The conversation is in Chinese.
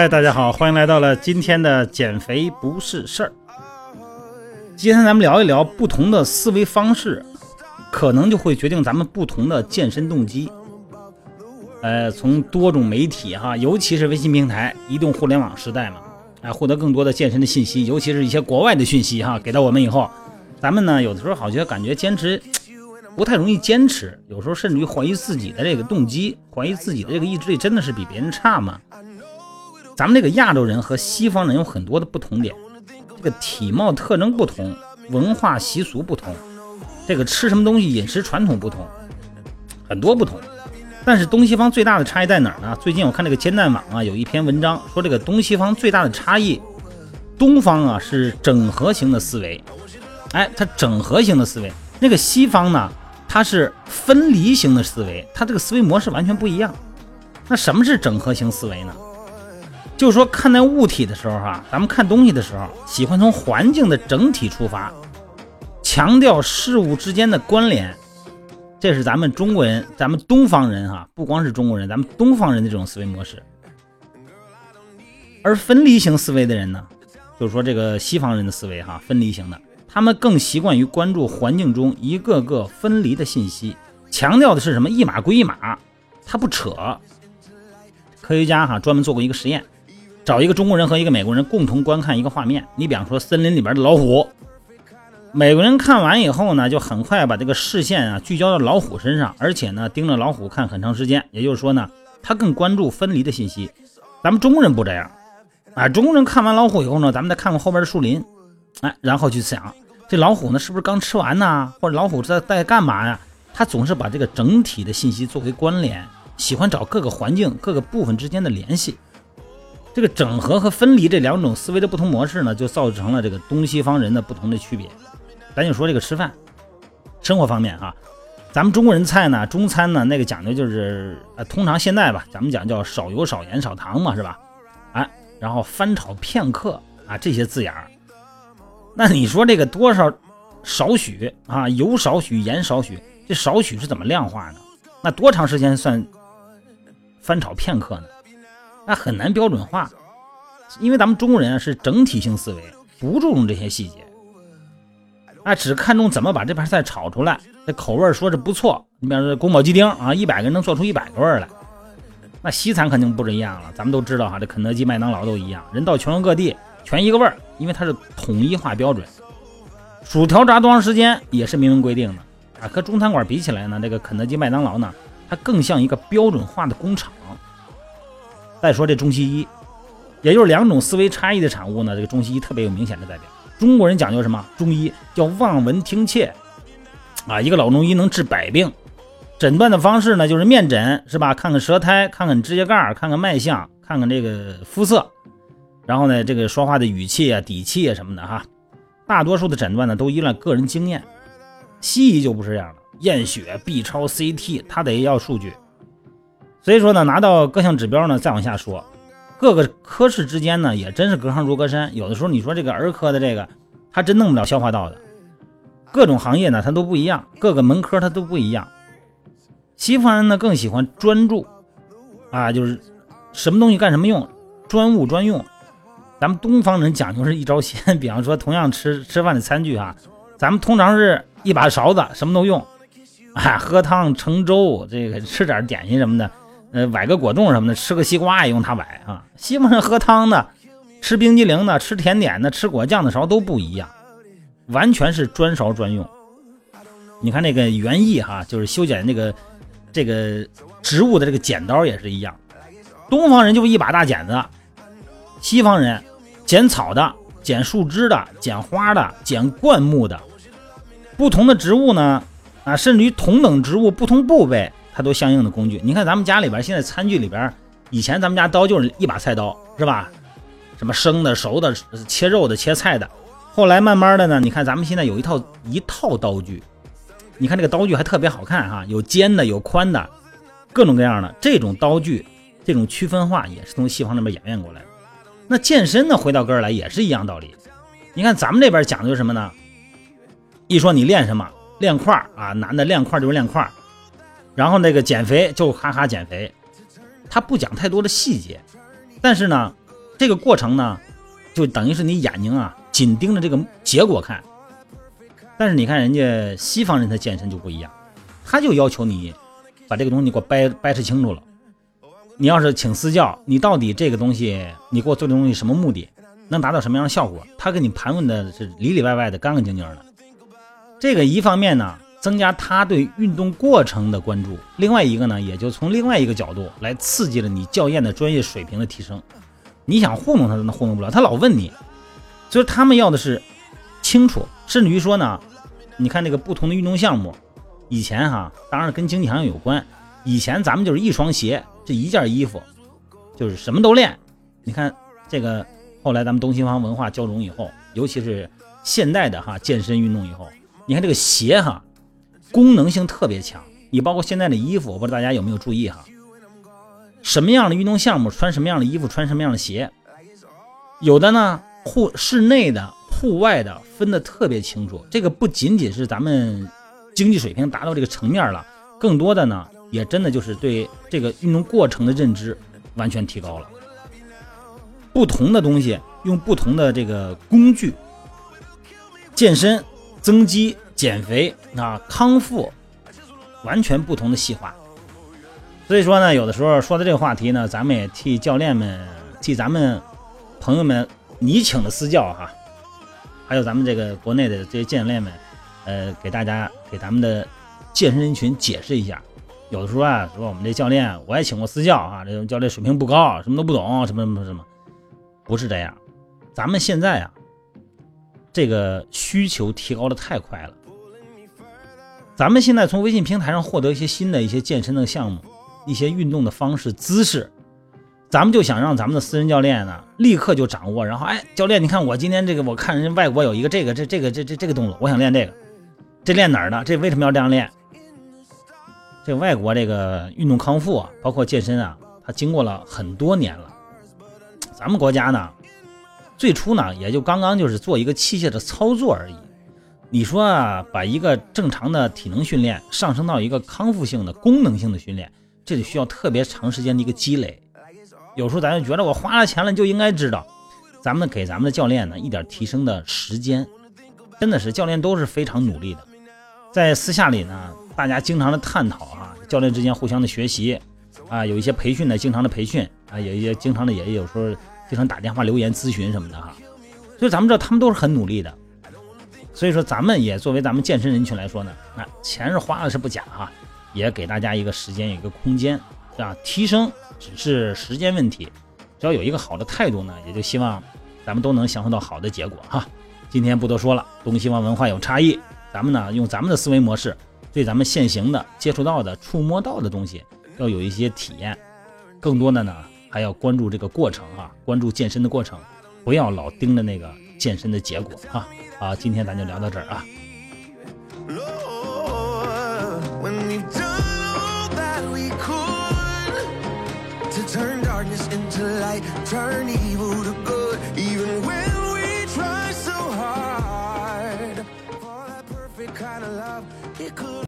嗨，大家好，欢迎来到了今天的减肥不是事儿。今天咱们聊一聊不同的思维方式，可能就会决定咱们不同的健身动机。呃，从多种媒体哈，尤其是微信平台、移动互联网时代嘛，哎，获得更多的健身的信息，尤其是一些国外的讯息哈，给到我们以后，咱们呢有的时候好像感觉坚持不太容易坚持，有时候甚至于怀疑自己的这个动机，怀疑自己的这个意志力真的是比别人差吗？咱们这个亚洲人和西方人有很多的不同点，这个体貌特征不同，文化习俗不同，这个吃什么东西饮食传统不同，很多不同。但是东西方最大的差异在哪儿呢？最近我看这个煎蛋网啊有一篇文章说，这个东西方最大的差异，东方啊是整合型的思维，哎，它整合型的思维，那个西方呢，它是分离型的思维，它这个思维模式完全不一样。那什么是整合型思维呢？就是说，看待物体的时候，哈，咱们看东西的时候，喜欢从环境的整体出发，强调事物之间的关联，这是咱们中国人、咱们东方人，哈，不光是中国人，咱们东方人的这种思维模式。而分离型思维的人呢，就是说这个西方人的思维，哈，分离型的，他们更习惯于关注环境中一个个分离的信息，强调的是什么？一码归一码，他不扯。科学家哈专门做过一个实验。找一个中国人和一个美国人共同观看一个画面，你比方说森林里边的老虎，美国人看完以后呢，就很快把这个视线啊聚焦到老虎身上，而且呢盯着老虎看很长时间。也就是说呢，他更关注分离的信息。咱们中国人不这样，啊，中国人看完老虎以后呢，咱们再看看后边的树林，哎，然后去想这老虎呢是不是刚吃完呢，或者老虎在在干嘛呀？他总是把这个整体的信息作为关联，喜欢找各个环境各个部分之间的联系。这个整合和分离这两种思维的不同模式呢，就造成了这个东西方人的不同的区别。咱就说这个吃饭，生活方面啊，咱们中国人菜呢，中餐呢，那个讲究就是呃，通常现在吧，咱们讲叫少油少盐少糖嘛，是吧？哎，然后翻炒片刻啊，这些字眼儿。那你说这个多少少许啊，油少许盐少许，这少许是怎么量化呢？那多长时间算翻炒片刻呢？那很难标准化，因为咱们中国人啊是整体性思维，不注重这些细节，啊，只看重怎么把这盘菜炒出来，这口味说是不错。你比方说宫保鸡丁啊，一百个人能做出一百个味来。那西餐肯定不一样了，咱们都知道哈，这肯德基、麦当劳都一样，人到全国各地全一个味儿，因为它是统一化标准。薯条炸多长时间也是明文规定的啊，和中餐馆比起来呢，这个肯德基、麦当劳呢，它更像一个标准化的工厂。再说这中西医，也就是两种思维差异的产物呢。这个中西医特别有明显的代表。中国人讲究什么？中医叫望闻听切，啊，一个老中医能治百病。诊断的方式呢，就是面诊，是吧？看看舌苔，看看指甲盖，看看脉象，看看这个肤色，然后呢，这个说话的语气啊、底气啊什么的哈。大多数的诊断呢，都依赖个人经验。西医就不是这样的，验血、B 超、CT，他得要数据。所以说呢，拿到各项指标呢，再往下说，各个科室之间呢，也真是隔行如隔山。有的时候你说这个儿科的这个，他真弄不了消化道的。各种行业呢，它都不一样，各个门科它都不一样。西方人呢更喜欢专注，啊，就是什么东西干什么用，专务专用。咱们东方人讲究是一招鲜，比方说同样吃吃饭的餐具啊，咱们通常是一把勺子，什么都用，啊，喝汤盛粥，这个吃点点心什么的。呃，崴个果冻什么的，吃个西瓜也用它崴啊。西方人喝汤的，吃冰激凌的，吃甜点的，吃果酱的勺都不一样，完全是专勺专用。你看那个园艺哈，就是修剪那个这个植物的这个剪刀也是一样。东方人就一把大剪子，西方人剪草的、剪树枝的、剪花的、剪灌木的。不同的植物呢，啊，甚至于同等植物不同部位。它都相应的工具，你看咱们家里边现在餐具里边，以前咱们家刀就是一把菜刀，是吧？什么生的、熟的、切肉的、切菜的。后来慢慢的呢，你看咱们现在有一套一套刀具，你看这个刀具还特别好看哈，有尖的，有宽的，各种各样的这种刀具，这种区分化也是从西方那边演变过来的。那健身呢，回到根儿来也是一样道理。你看咱们这边讲究什么呢？一说你练什么，练块儿啊，男的练块就是练块儿。然后那个减肥就哈哈减肥，他不讲太多的细节，但是呢，这个过程呢，就等于是你眼睛啊紧盯着这个结果看。但是你看人家西方人的健身就不一样，他就要求你把这个东西给我掰掰扯清楚了。你要是请私教，你到底这个东西你给我做这东西什么目的，能达到什么样的效果？他给你盘问的是里里外外的、干干净净的。这个一方面呢，增加他对运动过程的关注；另外一个呢，也就从另外一个角度来刺激了你教练的专业水平的提升。你想糊弄他，那糊弄不了，他老问你，所以他们要的是清楚，甚至于说呢，你看这个不同的运动项目，以前哈，当然跟经济行业有关，以前咱们就是一双鞋。这一件衣服，就是什么都练。你看这个，后来咱们东西方文化交融以后，尤其是现代的哈健身运动以后，你看这个鞋哈，功能性特别强。你包括现在的衣服，我不知道大家有没有注意哈，什么样的运动项目穿什么样的衣服，穿什么样的鞋，有的呢户室内的、户外的分得特别清楚。这个不仅仅是咱们经济水平达到这个层面了，更多的呢。也真的就是对这个运动过程的认知完全提高了。不同的东西用不同的这个工具，健身、增肌、减肥啊、康复，完全不同的细化。所以说呢，有的时候说的这个话题呢，咱们也替教练们、替咱们朋友们，你请的私教哈，还有咱们这个国内的这些教练们，呃，给大家给咱们的健身人群解释一下。有的时候啊，说我们这教练，我也请过私教啊，这种教练水平不高，什么都不懂，什么什么什么，不是这样。咱们现在啊，这个需求提高的太快了。咱们现在从微信平台上获得一些新的一些健身的项目，一些运动的方式姿势，咱们就想让咱们的私人教练呢，立刻就掌握。然后，哎，教练，你看我今天这个，我看人家外国有一个这个这这个这这这个动作，我想练这个，这练哪儿的？这为什么要这样练？这外国这个运动康复啊，包括健身啊，它经过了很多年了。咱们国家呢，最初呢也就刚刚就是做一个器械的操作而已。你说啊，把一个正常的体能训练上升到一个康复性的、功能性的训练，这得需要特别长时间的一个积累。有时候咱就觉得我花了钱了就应该知道，咱们给咱们的教练呢一点提升的时间，真的是教练都是非常努力的，在私下里呢。大家经常的探讨啊，教练之间互相的学习啊，有一些培训的，经常的培训啊，有一些经常的也有时候经常打电话留言咨询什么的哈。所以咱们知道他们都是很努力的，所以说咱们也作为咱们健身人群来说呢，那钱是花了是不假哈，也给大家一个时间一个空间啊，提升只是时间问题，只要有一个好的态度呢，也就希望咱们都能享受到好的结果哈。今天不多说了，东西方文化有差异，咱们呢用咱们的思维模式。对咱们现行的接触到的、触摸到的东西，要有一些体验。更多的呢，还要关注这个过程啊，关注健身的过程，不要老盯着那个健身的结果啊。好，今天咱就聊到这儿啊。